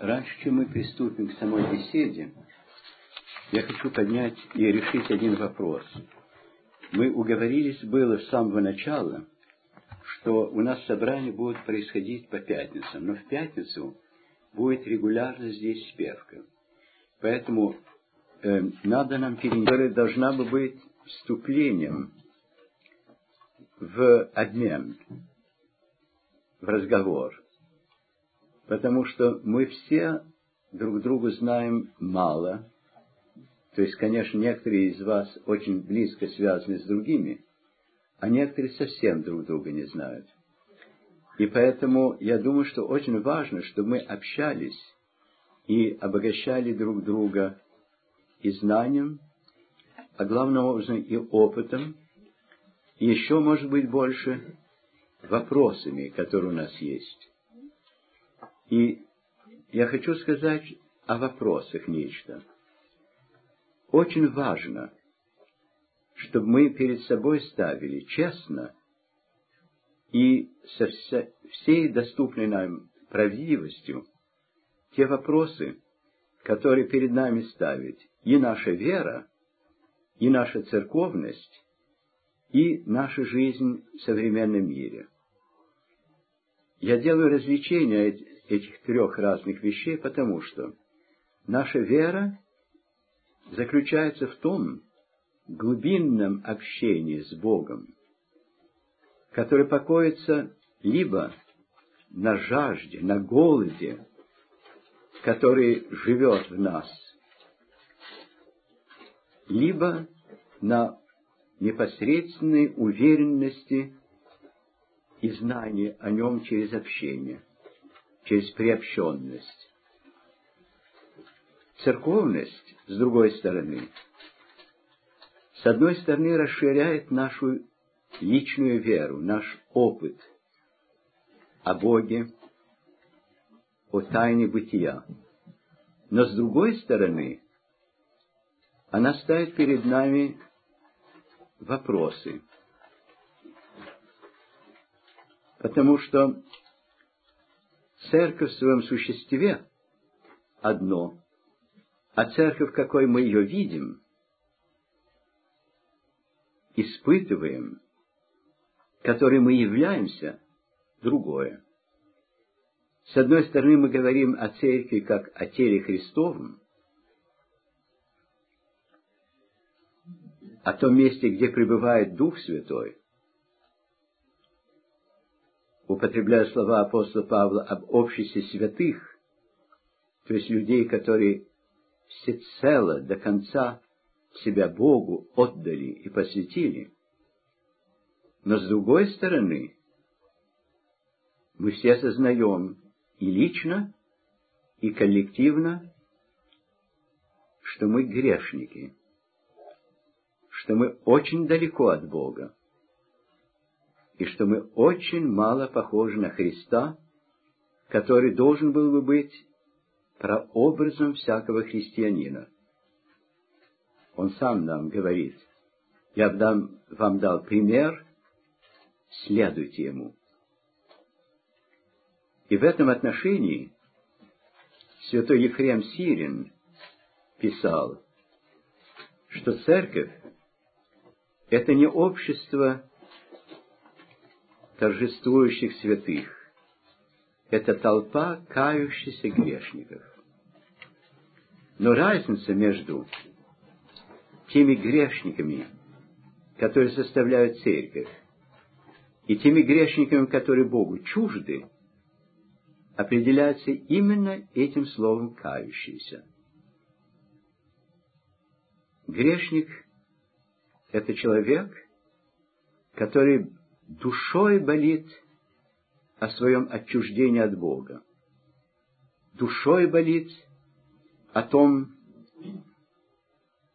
раньше, чем мы приступим к самой беседе, я хочу поднять и решить один вопрос. Мы уговорились было с самого начала, что у нас собрания будут происходить по пятницам, но в пятницу будет регулярно здесь спевка. Поэтому э, надо нам перенести, должна бы быть вступлением в обмен, в разговор. Потому что мы все друг другу знаем мало. То есть, конечно, некоторые из вас очень близко связаны с другими, а некоторые совсем друг друга не знают. И поэтому я думаю, что очень важно, чтобы мы общались и обогащали друг друга и знанием, а главным образом и опытом, и еще, может быть, больше вопросами, которые у нас есть. И я хочу сказать о вопросах нечто. Очень важно, чтобы мы перед собой ставили честно и со всей доступной нам правдивостью те вопросы, которые перед нами ставит и наша вера, и наша церковность, и наша жизнь в современном мире. Я делаю развлечение этих трех разных вещей, потому что наша вера заключается в том глубинном общении с Богом, которое покоится либо на жажде, на голоде, который живет в нас, либо на непосредственной уверенности и знании о нем через общение, через приобщенность. Церковность, с другой стороны, с одной стороны расширяет нашу личную веру, наш опыт о Боге, о тайне бытия. Но с другой стороны, она ставит перед нами вопросы. Потому что церковь в своем существе одно, а церковь, какой мы ее видим, испытываем, которой мы являемся, другое. С одной стороны, мы говорим о церкви как о теле Христовом, о том месте, где пребывает Дух Святой, употребляя слова апостола Павла об обществе святых, то есть людей, которые всецело до конца себя Богу отдали и посвятили. Но с другой стороны, мы все осознаем и лично, и коллективно, что мы грешники – что мы очень далеко от Бога, и что мы очень мало похожи на Христа, который должен был бы быть прообразом всякого христианина. Он сам нам говорит, я дам, вам дал пример, следуйте ему. И в этом отношении святой Ефрем Сирин писал, что церковь это не общество торжествующих святых. Это толпа кающихся грешников. Но разница между теми грешниками, которые составляют церковь, и теми грешниками, которые Богу чужды, определяется именно этим словом «кающийся». Грешник это человек, который душой болит о своем отчуждении от Бога. Душой болит о том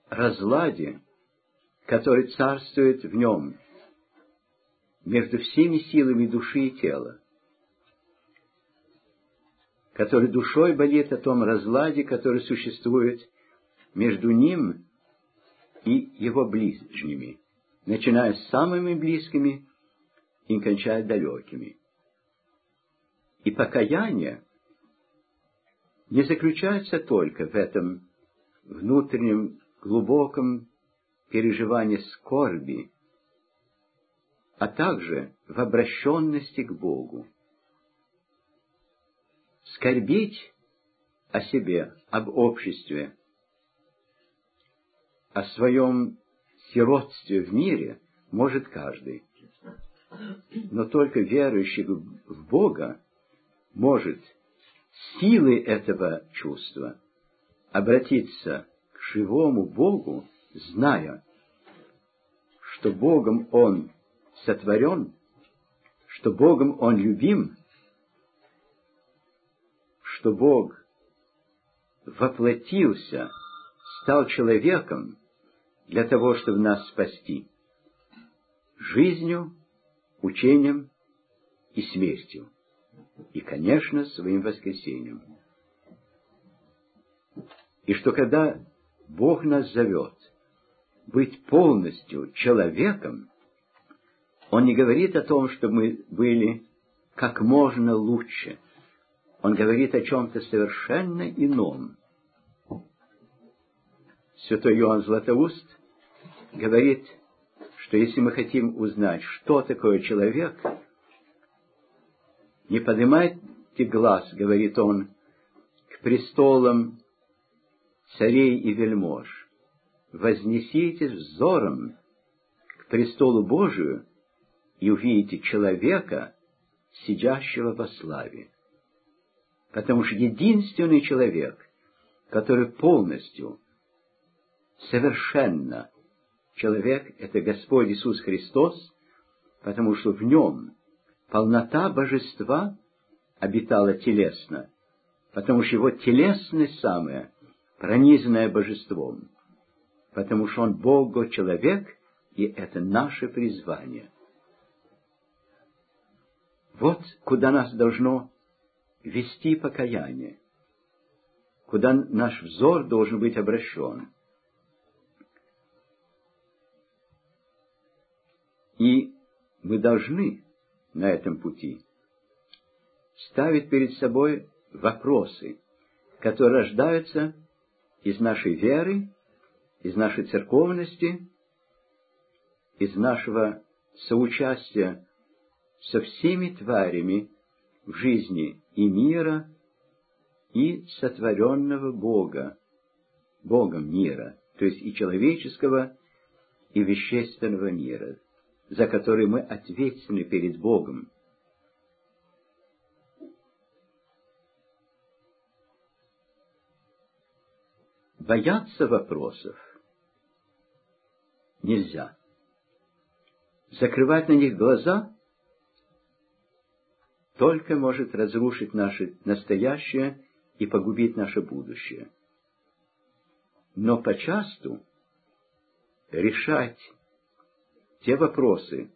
разладе, который царствует в нем между всеми силами души и тела, который душой болит о том разладе, который существует между ним и его ближними, начиная с самыми близкими и кончая далекими. И покаяние не заключается только в этом внутреннем глубоком переживании скорби, а также в обращенности к Богу. Скорбить о себе, об обществе, о своем сиротстве в мире может каждый. Но только верующий в Бога может силой этого чувства обратиться к живому Богу, зная, что Богом Он сотворен, что Богом Он любим, что Бог воплотился, стал человеком для того, чтобы нас спасти жизнью, учением и смертью и, конечно, своим воскресением. И что когда Бог нас зовет быть полностью человеком, Он не говорит о том, что мы были как можно лучше. Он говорит о чем-то совершенно ином. Святой Иоанн Златоуст говорит, что если мы хотим узнать, что такое человек, не поднимайте глаз, говорит он, к престолам царей и вельмож. Вознеситесь взором к престолу Божию и увидите человека, сидящего во славе. Потому что единственный человек, который полностью, совершенно человек, это Господь Иисус Христос, потому что в нем полнота божества обитала телесно, потому что его телесность самая, пронизанная божеством, потому что он Бого-человек, и это наше призвание. Вот куда нас должно вести покаяние, куда наш взор должен быть обращен. Мы должны на этом пути, ставит перед собой вопросы, которые рождаются из нашей веры, из нашей церковности, из нашего соучастия со всеми тварями в жизни и мира, и сотворенного Бога, Богом мира, то есть и человеческого, и вещественного мира за который мы ответственны перед Богом. Бояться вопросов нельзя. Закрывать на них глаза только может разрушить наше настоящее и погубить наше будущее. Но почасту решать те вопросы,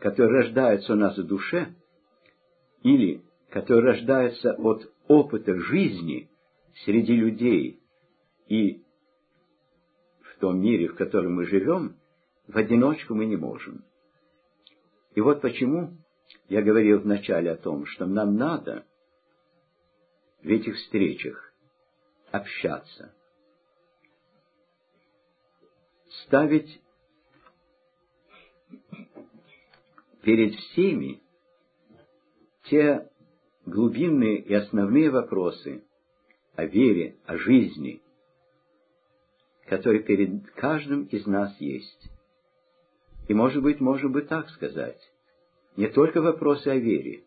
которые рождаются у нас в душе, или которые рождаются от опыта жизни среди людей и в том мире, в котором мы живем, в одиночку мы не можем. И вот почему я говорил вначале о том, что нам надо в этих встречах общаться, ставить перед всеми те глубинные и основные вопросы о вере, о жизни, которые перед каждым из нас есть. И, может быть, можно бы так сказать, не только вопросы о вере,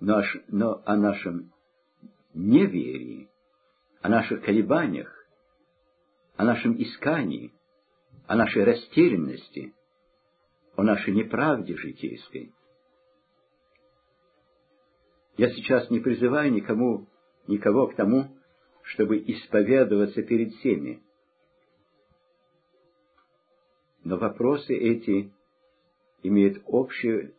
но, но о нашем неверии, о наших колебаниях, о нашем искании, о нашей растерянности – о нашей неправде житейской. Я сейчас не призываю никому, никого к тому, чтобы исповедоваться перед всеми. Но вопросы эти имеют общее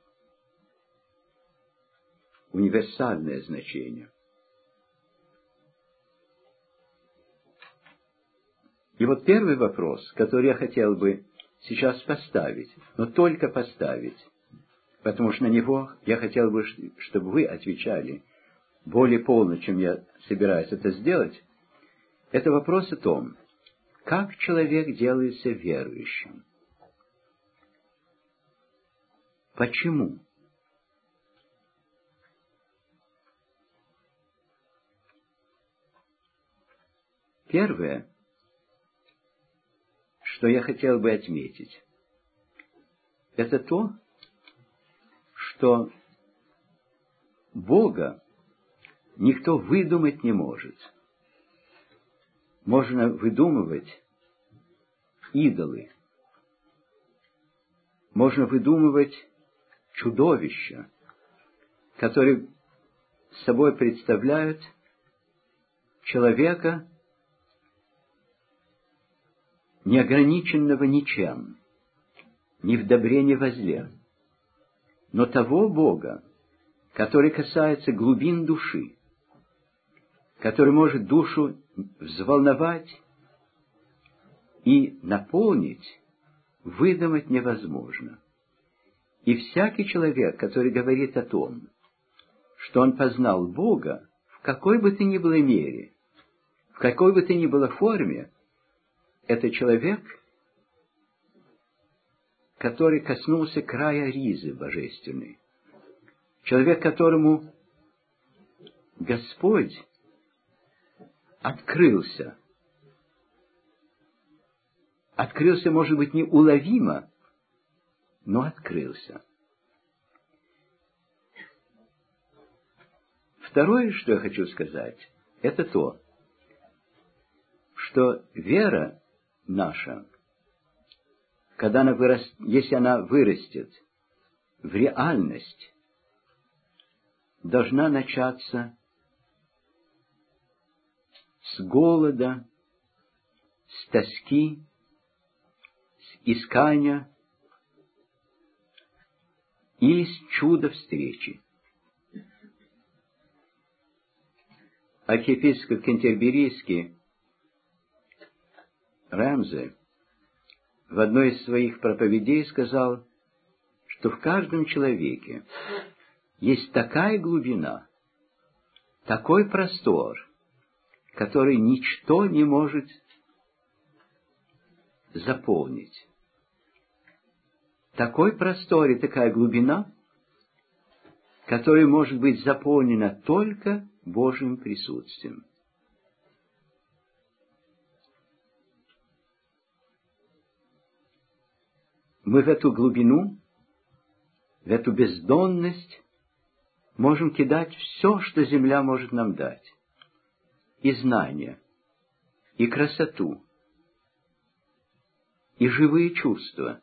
универсальное значение. И вот первый вопрос, который я хотел бы сейчас поставить, но только поставить, потому что на него я хотел бы, чтобы вы отвечали более полно, чем я собираюсь это сделать, это вопрос о том, как человек делается верующим. Почему? Первое, что я хотел бы отметить, это то, что Бога никто выдумать не может. Можно выдумывать идолы, можно выдумывать чудовища, которые собой представляют человека, неограниченного ничем, ни в добре, ни во зле, но того Бога, который касается глубин души, который может душу взволновать и наполнить, выдумать невозможно. И всякий человек, который говорит о том, что он познал Бога, в какой бы то ни было мере, в какой бы то ни было форме, это человек, который коснулся края ризы божественной. Человек, которому Господь открылся. Открылся, может быть, неуловимо, но открылся. Второе, что я хочу сказать, это то, что вера наша, когда она вырастет, если она вырастет в реальность, должна начаться с голода, с тоски, с искания или с чуда встречи. Архиепископ Кентерберийский Рамзе в одной из своих проповедей сказал, что в каждом человеке есть такая глубина, такой простор, который ничто не может заполнить. Такой простор и такая глубина, которая может быть заполнена только Божьим присутствием. Мы в эту глубину, в эту бездонность можем кидать все, что земля может нам дать и знания, и красоту, и живые чувства.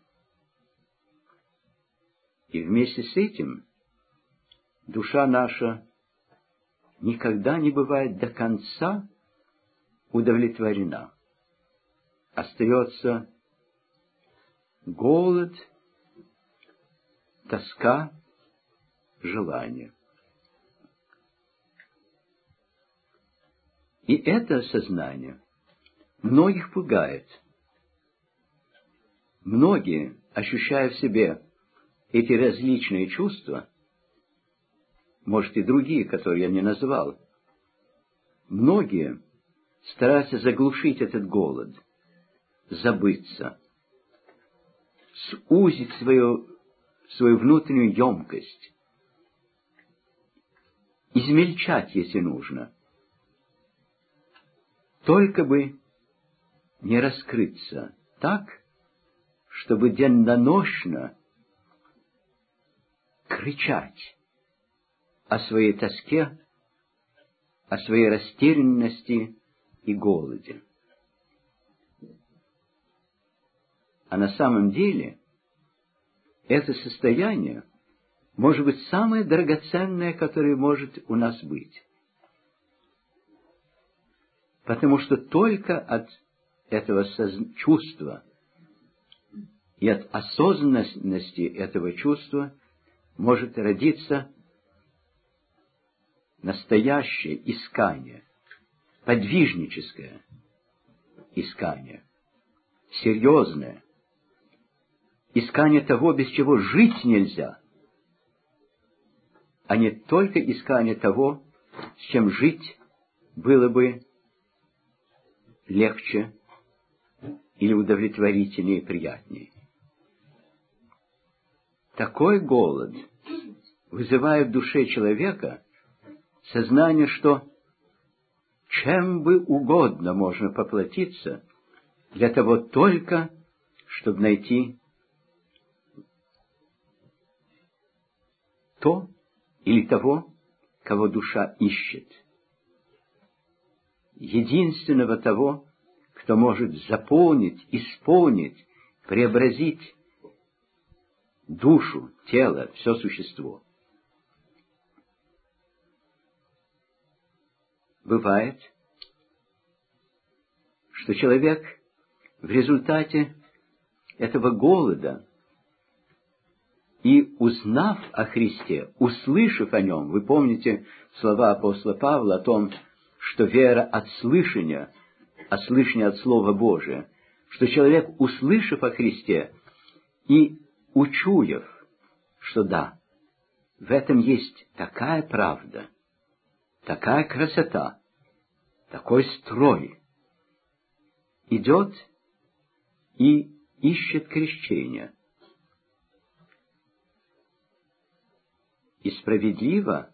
И вместе с этим душа наша никогда не бывает до конца удовлетворена. Остается голод, тоска, желание. И это осознание многих пугает. Многие, ощущая в себе эти различные чувства, может и другие, которые я не назвал, многие стараются заглушить этот голод, забыться, сузить свою, свою внутреннюю емкость, измельчать, если нужно – только бы не раскрыться так, чтобы денно-ношно кричать о своей тоске, о своей растерянности и голоде. А на самом деле это состояние может быть самое драгоценное, которое может у нас быть. Потому что только от этого чувства и от осознанности этого чувства может родиться настоящее искание, подвижническое искание, серьезное, искание того, без чего жить нельзя, а не только искание того, с чем жить было бы легче или удовлетворительнее и приятнее. Такой голод вызывает в душе человека сознание, что чем бы угодно можно поплатиться для того только, чтобы найти то или того, кого душа ищет. Единственного того, кто может заполнить, исполнить, преобразить душу, тело, все существо. Бывает, что человек в результате этого голода и узнав о Христе, услышав о Нем, вы помните слова апостола Павла о том, что вера от слышания, а слышание от Слова Божия, что человек, услышав о Христе и учуяв, что да, в этом есть такая правда, такая красота, такой строй, идет и ищет крещение. И справедливо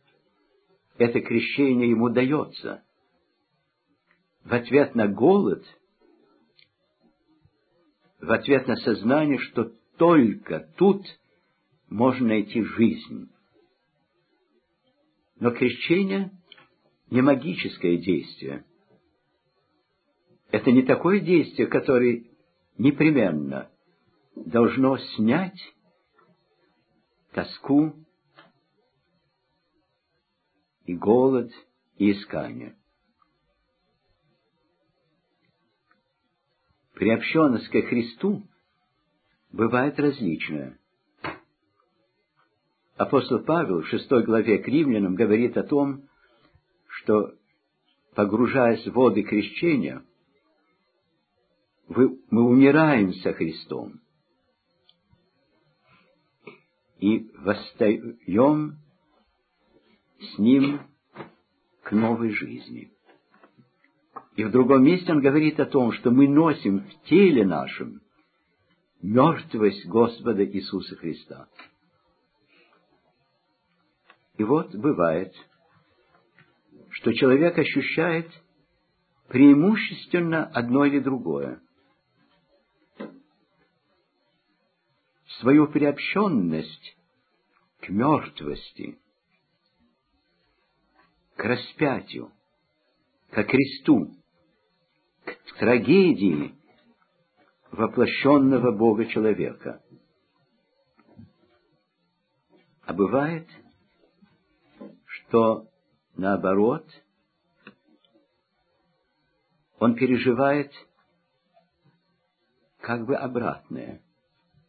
это крещение ему дается. В ответ на голод, в ответ на сознание, что только тут можно найти жизнь. Но крещение не магическое действие. Это не такое действие, которое непременно должно снять тоску и голод и искание. Приобщенность ко Христу бывает различная. Апостол Павел в шестой главе к римлянам говорит о том, что, погружаясь в воды крещения, вы, мы умираем со Христом и восстаем с Ним к новой жизни. И в другом месте он говорит о том, что мы носим в теле нашем мертвость Господа Иисуса Христа. И вот бывает, что человек ощущает преимущественно одно или другое. Свою приобщенность к мертвости, к распятию, к кресту, к трагедии воплощенного Бога человека. А бывает, что Наоборот, он переживает как бы обратное.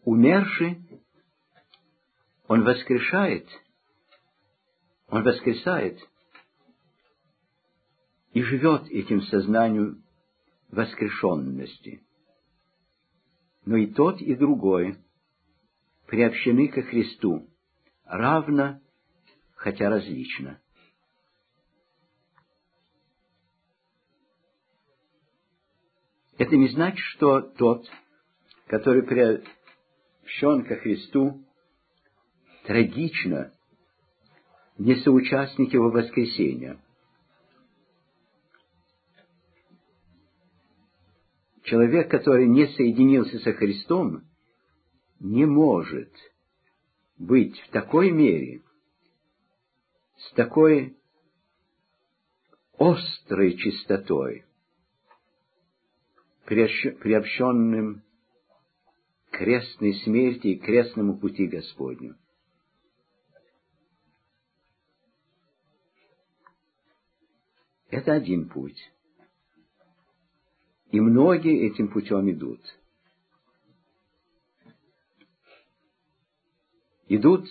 Умерший, он воскрешает, он воскресает и живет этим сознанием воскрешенности. Но и тот, и другой приобщены ко Христу, равно, хотя различно. Это не значит, что тот, который приобщен ко Христу, трагично не соучастник его воскресения. Человек, который не соединился со Христом, не может быть в такой мере, с такой острой чистотой, приобщенным крестной смерти и крестному пути Господню. Это один путь. И многие этим путем идут. Идут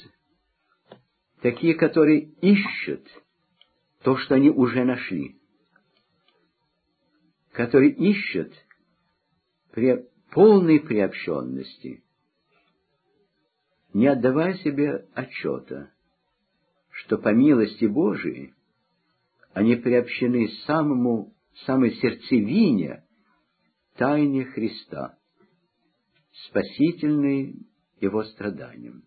такие, которые ищут то, что они уже нашли. Которые ищут при полной приобщенности, не отдавая себе отчета, что по милости Божией они приобщены самому, самой сердцевине тайне Христа, спасительной Его страданием.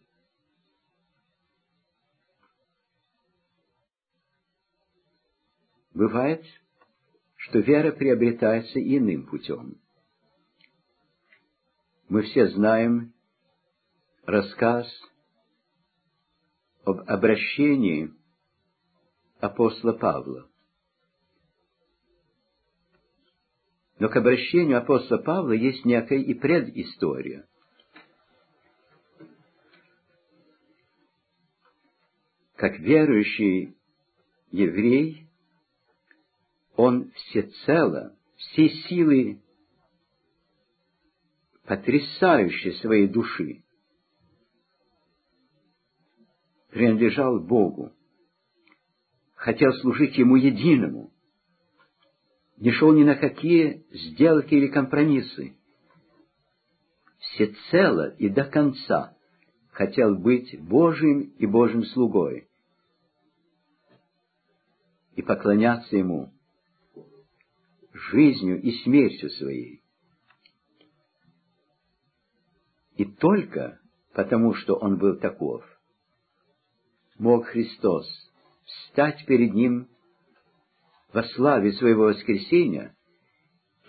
Бывает, что вера приобретается иным путем. Мы все знаем рассказ об обращении апостола Павла. Но к обращению апостола Павла есть некая и предыстория. Как верующий еврей, он всецело, все силы потрясающей своей души принадлежал Богу, хотел служить Ему единому, не шел ни на какие сделки или компромиссы. Всецело и до конца хотел быть Божьим и Божьим слугой и поклоняться Ему жизнью и смертью своей. И только потому, что Он был таков, мог Христос встать перед Ним во славе своего воскресения,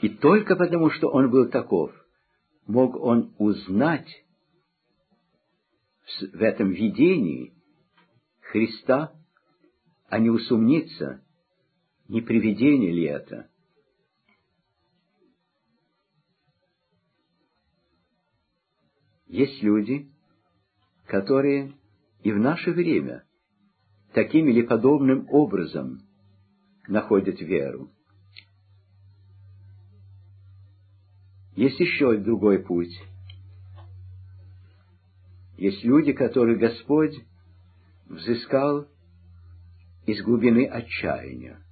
и только потому, что он был таков, мог он узнать в этом видении Христа, а не усомниться, не привидение ли это. Есть люди, которые и в наше время таким или подобным образом находят веру. Есть еще другой путь. Есть люди, которые Господь взыскал из глубины отчаяния.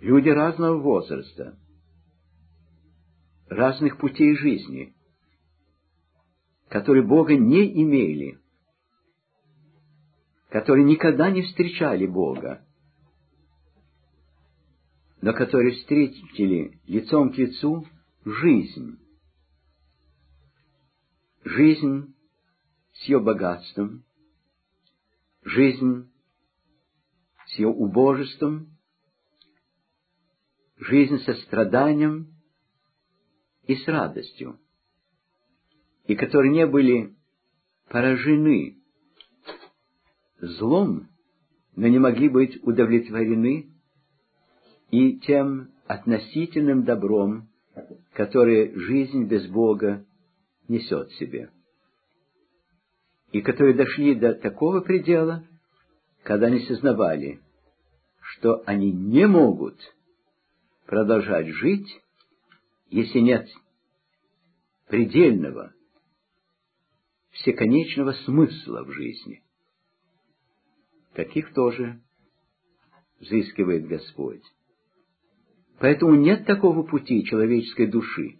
Люди разного возраста, разных путей жизни, которые Бога не имели, которые никогда не встречали Бога, но которые встретили лицом к лицу жизнь. Жизнь с ее богатством, жизнь с ее убожеством, жизнь со страданием и с радостью, и которые не были поражены злом, но не могли быть удовлетворены и тем относительным добром, которое жизнь без Бога несет в себе. И которые дошли до такого предела, когда они сознавали, что они не могут продолжать жить, если нет предельного, всеконечного смысла в жизни. Таких тоже взыскивает Господь. Поэтому нет такого пути человеческой души.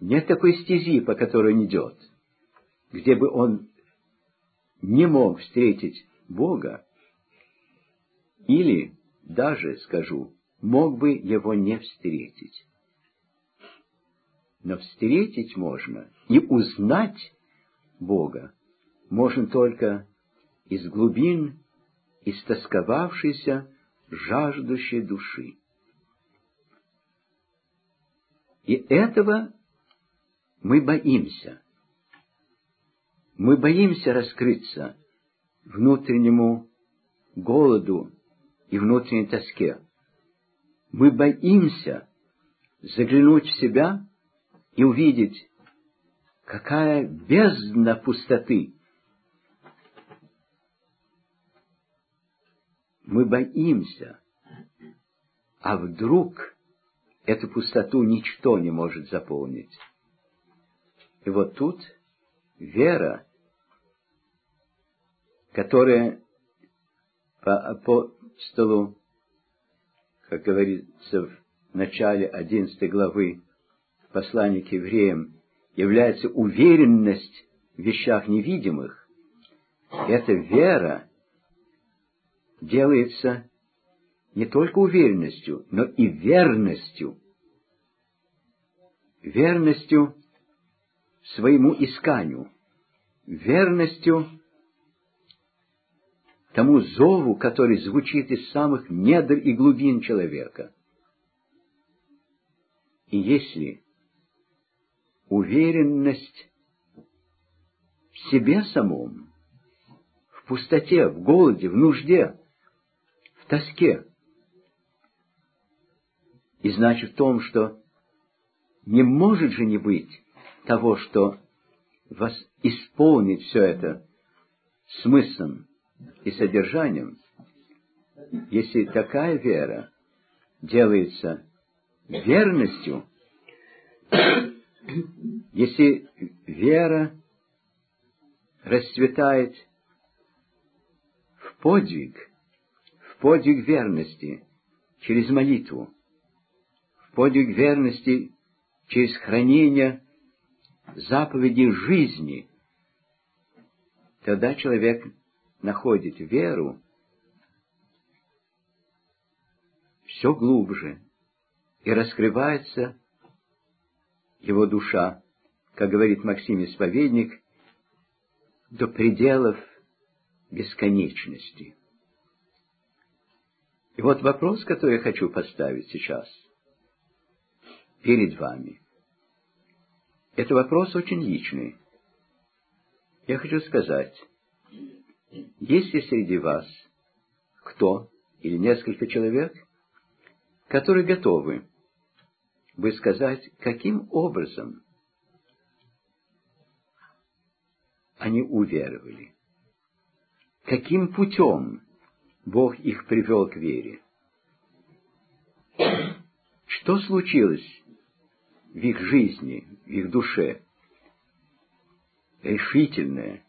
Нет такой стези, по которой он идет, где бы он не мог встретить Бога, или, даже, скажу, мог бы его не встретить. Но встретить можно и узнать Бога можно только из глубин истосковавшейся, жаждущей души. И этого мы боимся. Мы боимся раскрыться внутреннему голоду и внутренней тоске. Мы боимся заглянуть в себя и увидеть, какая бездна пустоты мы боимся, а вдруг эту пустоту ничто не может заполнить. И вот тут вера, которая по апостолу, как говорится в начале 11 главы послания к евреям, является уверенность в вещах невидимых, эта вера делается не только уверенностью, но и верностью. Верностью своему исканию, верностью тому зову, который звучит из самых недр и глубин человека. И если уверенность в себе самом, в пустоте, в голоде, в нужде, тоске, и значит в том, что не может же не быть того, что вас исполнит все это смыслом и содержанием, если такая вера делается верностью, если вера расцветает в подвиг, в подвиг верности через молитву, в подвиг верности через хранение заповедей жизни, тогда человек находит веру все глубже, и раскрывается его душа, как говорит Максим Исповедник, до пределов бесконечности. И вот вопрос, который я хочу поставить сейчас перед вами. Это вопрос очень личный. Я хочу сказать, есть ли среди вас кто или несколько человек, которые готовы бы сказать, каким образом они уверовали, каким путем Бог их привел к вере. Что случилось в их жизни, в их душе? Решительное,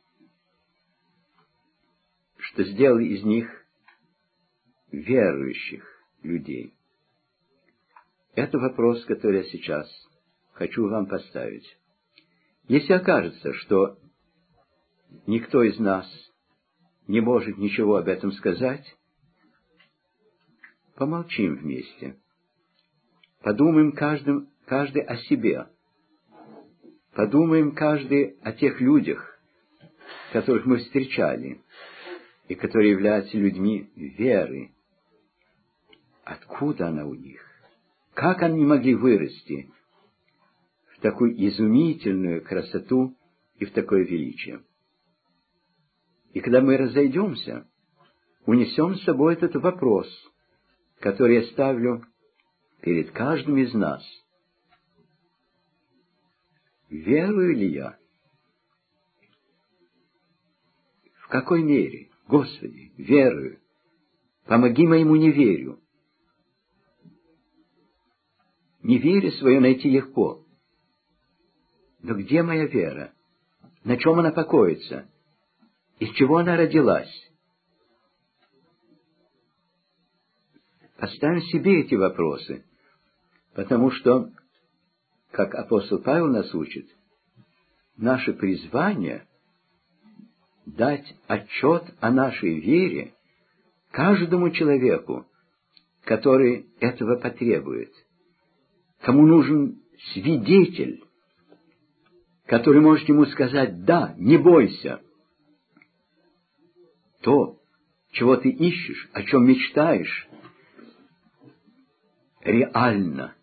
что сделало из них верующих людей. Это вопрос, который я сейчас хочу вам поставить. Если окажется, что никто из нас не может ничего об этом сказать, помолчим вместе. Подумаем каждым, каждый о себе. Подумаем каждый о тех людях, которых мы встречали, и которые являются людьми веры. Откуда она у них? Как они могли вырасти в такую изумительную красоту и в такое величие? И когда мы разойдемся, унесем с собой этот вопрос, который я ставлю перед каждым из нас. Верую ли я? В какой мере? Господи, верую. Помоги моему неверию. Неверие свое найти легко. Но где моя вера? На чем она покоится? Из чего она родилась? Поставим себе эти вопросы, потому что, как апостол Павел нас учит, наше призвание — дать отчет о нашей вере каждому человеку, который этого потребует — кому нужен свидетель, который может ему сказать «да, не бойся». То, чего ты ищешь, о чем мечтаешь, реально.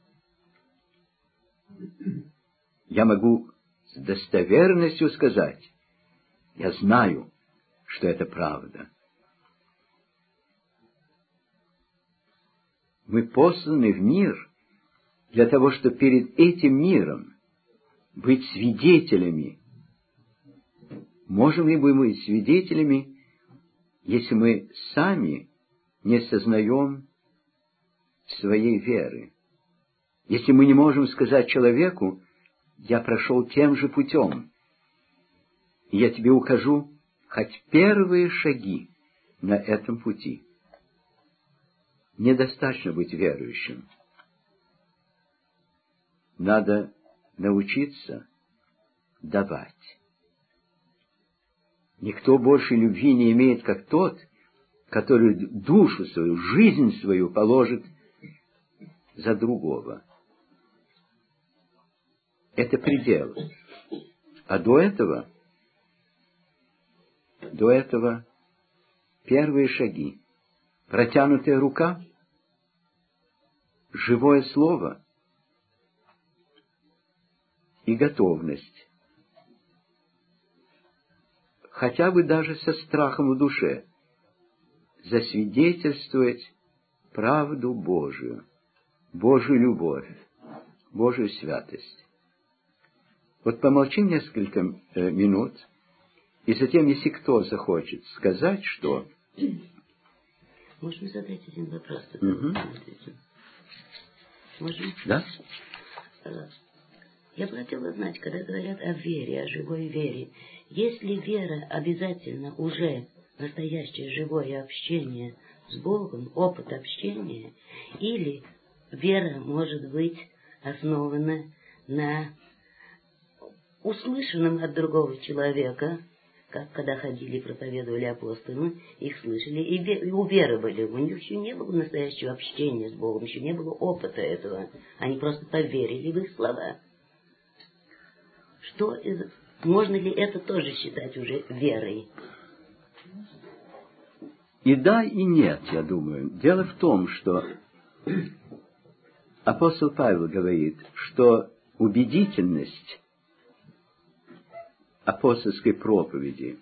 Я могу с достоверностью сказать, я знаю, что это правда. Мы посланы в мир для того, чтобы перед этим миром быть свидетелями. Можем ли мы быть свидетелями, если мы сами не сознаем своей веры? Если мы не можем сказать человеку, я прошел тем же путем, я тебе укажу хоть первые шаги на этом пути. Недостаточно быть верующим надо научиться давать. Никто больше любви не имеет, как тот, который душу свою, жизнь свою положит за другого. Это предел. А до этого, до этого первые шаги. Протянутая рука, живое слово и готовность. Хотя бы даже со страхом в душе засвидетельствовать правду Божию, Божью любовь, Божью святость. Вот помолчим несколько э, минут, и затем, если кто захочет сказать, что... Можно задать один вопрос? Угу. Да. Я бы хотела знать, когда говорят о вере, о живой вере, если вера обязательно уже настоящее живое общение с Богом, опыт общения, или вера может быть основана на услышанном от другого человека, как когда ходили проповедовали апостолы, их слышали и уверовали. У них еще не было настоящего общения с Богом, еще не было опыта этого. Они просто поверили в их слова. Что из... Можно ли это тоже считать уже верой? И да, и нет, я думаю. Дело в том, что апостол Павел говорит, что убедительность апостольской проповеди,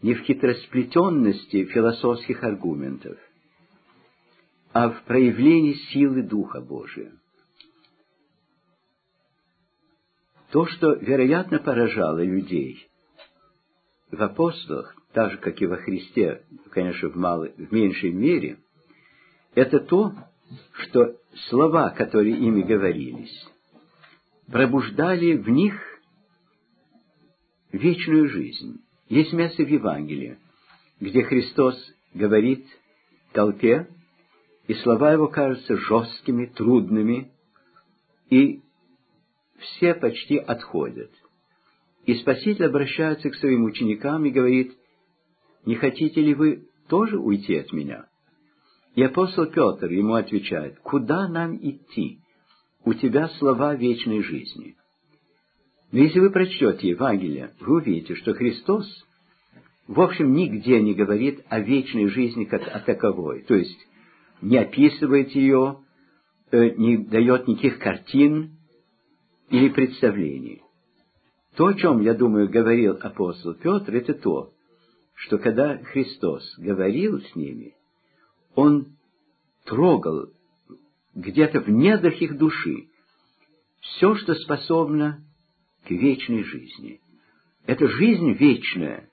не в хитросплетенности философских аргументов, а в проявлении силы Духа Божия. То, что, вероятно, поражало людей в апостолах, так же, как и во Христе, конечно, в, малой, в меньшей мере, это то, что слова, которые ими говорились, пробуждали в них вечную жизнь. Есть место в Евангелии, где Христос говорит толпе, и слова его кажутся жесткими, трудными, и все почти отходят. И Спаситель обращается к своим ученикам и говорит, «Не хотите ли вы тоже уйти от меня?» И апостол Петр ему отвечает, «Куда нам идти? У тебя слова вечной жизни». Но если вы прочтете Евангелие, вы увидите, что Христос, в общем, нигде не говорит о вечной жизни как о таковой. То есть, не описывает ее, э, не дает никаких картин или представлений. То, о чем, я думаю, говорил апостол Петр, это то, что когда Христос говорил с ними, Он трогал где-то в недрах их души все, что способно к вечной жизни. Эта жизнь вечная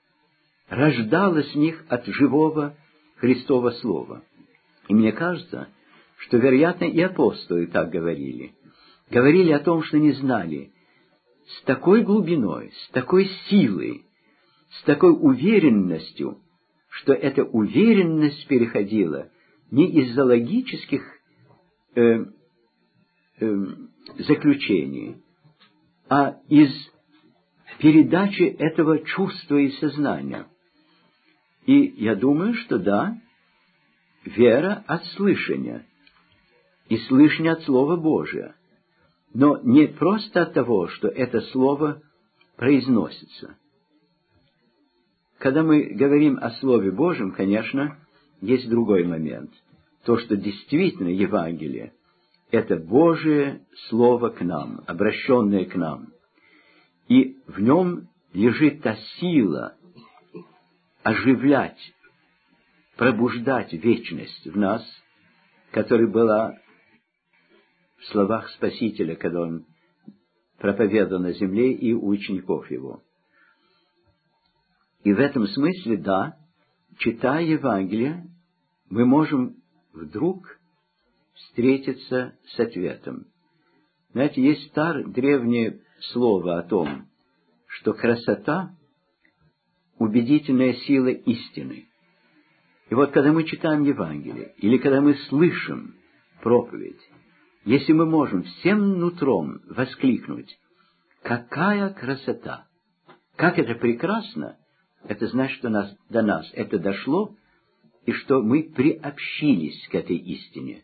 рождалась в них от живого Христова Слова. И мне кажется, что, вероятно, и апостолы так говорили. Говорили о том, что не знали с такой глубиной, с такой силой, с такой уверенностью, что эта уверенность переходила не из-за логических э, э, заключений, а из передачи этого чувства и сознания. И я думаю, что да, вера от слышания, и слышание от Слова Божия, но не просто от того, что это Слово произносится. Когда мы говорим о Слове Божьем, конечно, есть другой момент. То, что действительно Евангелие – это Божие Слово к нам, обращенное к нам. И в нем лежит та сила оживлять, пробуждать вечность в нас, которая была в словах Спасителя, когда Он проповедовал на земле и учеников Его. И в этом смысле, да, читая Евангелие, мы можем вдруг встретиться с ответом. Знаете, есть старое древнее слово о том, что красота — убедительная сила истины. И вот когда мы читаем Евангелие, или когда мы слышим проповедь, если мы можем всем нутром воскликнуть «Какая красота! Как это прекрасно!» это значит, что нас, до нас это дошло, и что мы приобщились к этой истине.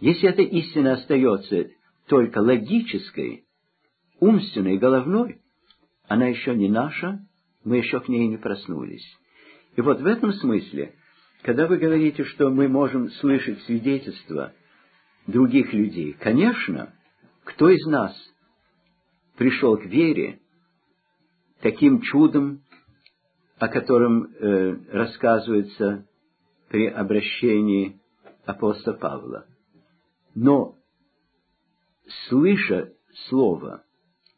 Если эта истина остается только логической, умственной, головной, она еще не наша, мы еще к ней не проснулись. И вот в этом смысле, когда вы говорите, что мы можем слышать свидетельства других людей, конечно, кто из нас пришел к вере таким чудом, о котором э, рассказывается при обращении апостола Павла. Но, слыша слово,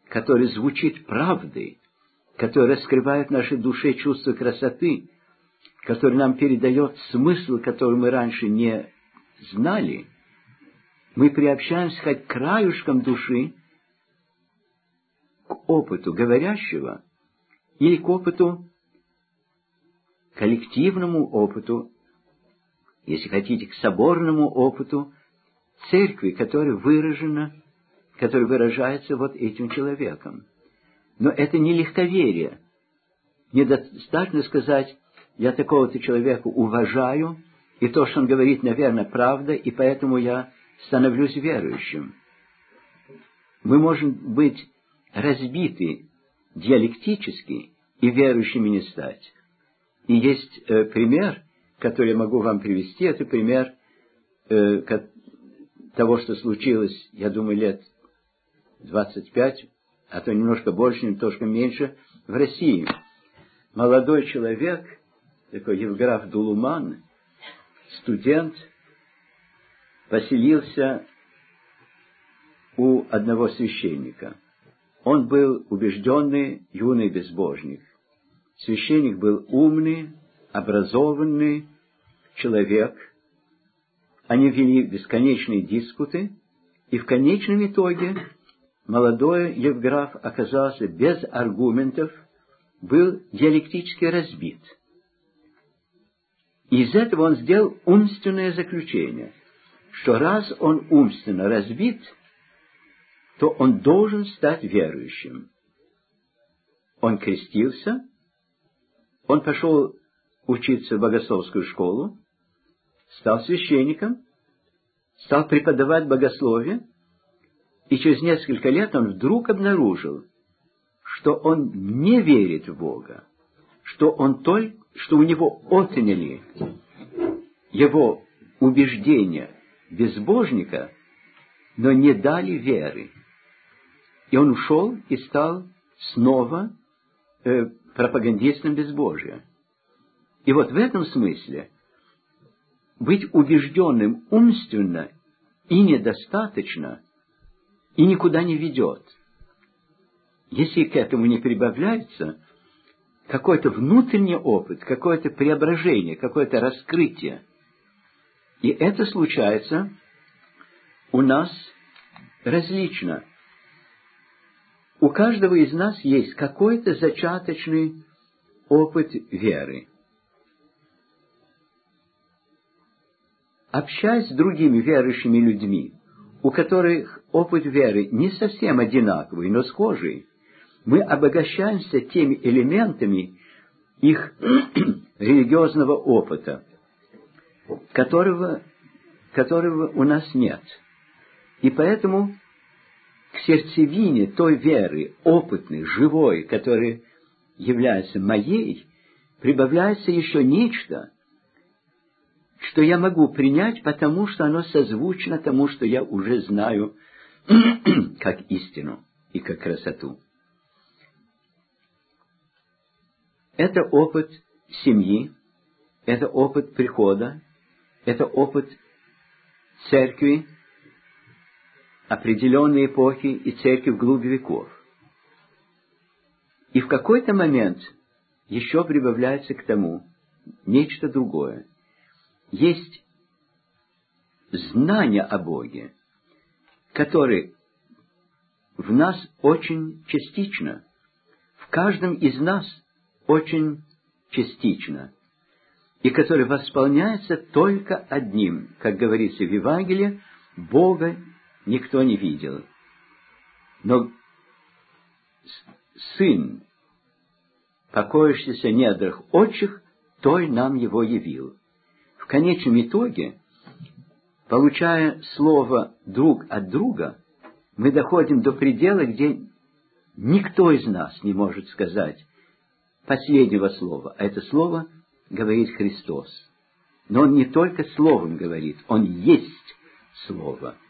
которое звучит правдой, которое раскрывает в нашей душе чувство красоты, которое нам передает смысл, который мы раньше не знали, мы приобщаемся хоть краюшкам души, к опыту говорящего или к опыту, коллективному опыту если хотите, к соборному опыту церкви, которая выражена, которая выражается вот этим человеком. Но это не легковерие. Недостаточно сказать, я такого-то человека уважаю, и то, что он говорит, наверное, правда, и поэтому я становлюсь верующим. Мы можем быть разбиты диалектически и верующими не стать. И есть э, пример – который я могу вам привести, это пример э, того, что случилось, я думаю, лет 25, а то немножко больше, немножко меньше, в России. Молодой человек, такой Евграф Дулуман, студент, поселился у одного священника. Он был убежденный юный безбожник. Священник был умный, образованный человек, они вели бесконечные диспуты, и в конечном итоге молодой Евграф оказался без аргументов, был диалектически разбит. Из этого он сделал умственное заключение, что раз он умственно разбит, то он должен стать верующим. Он крестился, он пошел учиться в богословскую школу, стал священником, стал преподавать богословие, и через несколько лет он вдруг обнаружил, что он не верит в Бога, что он только, что у него отняли его убеждения безбожника, но не дали веры. И он ушел и стал снова э, пропагандистом безбожия. И вот в этом смысле быть убежденным умственно и недостаточно, и никуда не ведет. Если к этому не прибавляется какой-то внутренний опыт, какое-то преображение, какое-то раскрытие, и это случается у нас различно. У каждого из нас есть какой-то зачаточный опыт веры. общаясь с другими верующими людьми, у которых опыт веры не совсем одинаковый, но схожий, мы обогащаемся теми элементами их религиозного опыта, которого, которого у нас нет. И поэтому к сердцевине той веры, опытной, живой, которая является моей, прибавляется еще нечто, что я могу принять, потому что оно созвучно тому, что я уже знаю как истину и как красоту. Это опыт семьи, это опыт прихода, это опыт церкви, определенной эпохи и церкви в глубь веков. И в какой-то момент еще прибавляется к тому нечто другое – есть знание о Боге, которое в нас очень частично, в каждом из нас очень частично, и которое восполняется только одним, как говорится в Евангелии, Бога никто не видел. Но Сын покоящийся недрах отчих, той нам его явил. В конечном итоге, получая слово друг от друга, мы доходим до предела, где никто из нас не может сказать последнего слова, а это слово говорит Христос. Но он не только словом говорит, он есть слово –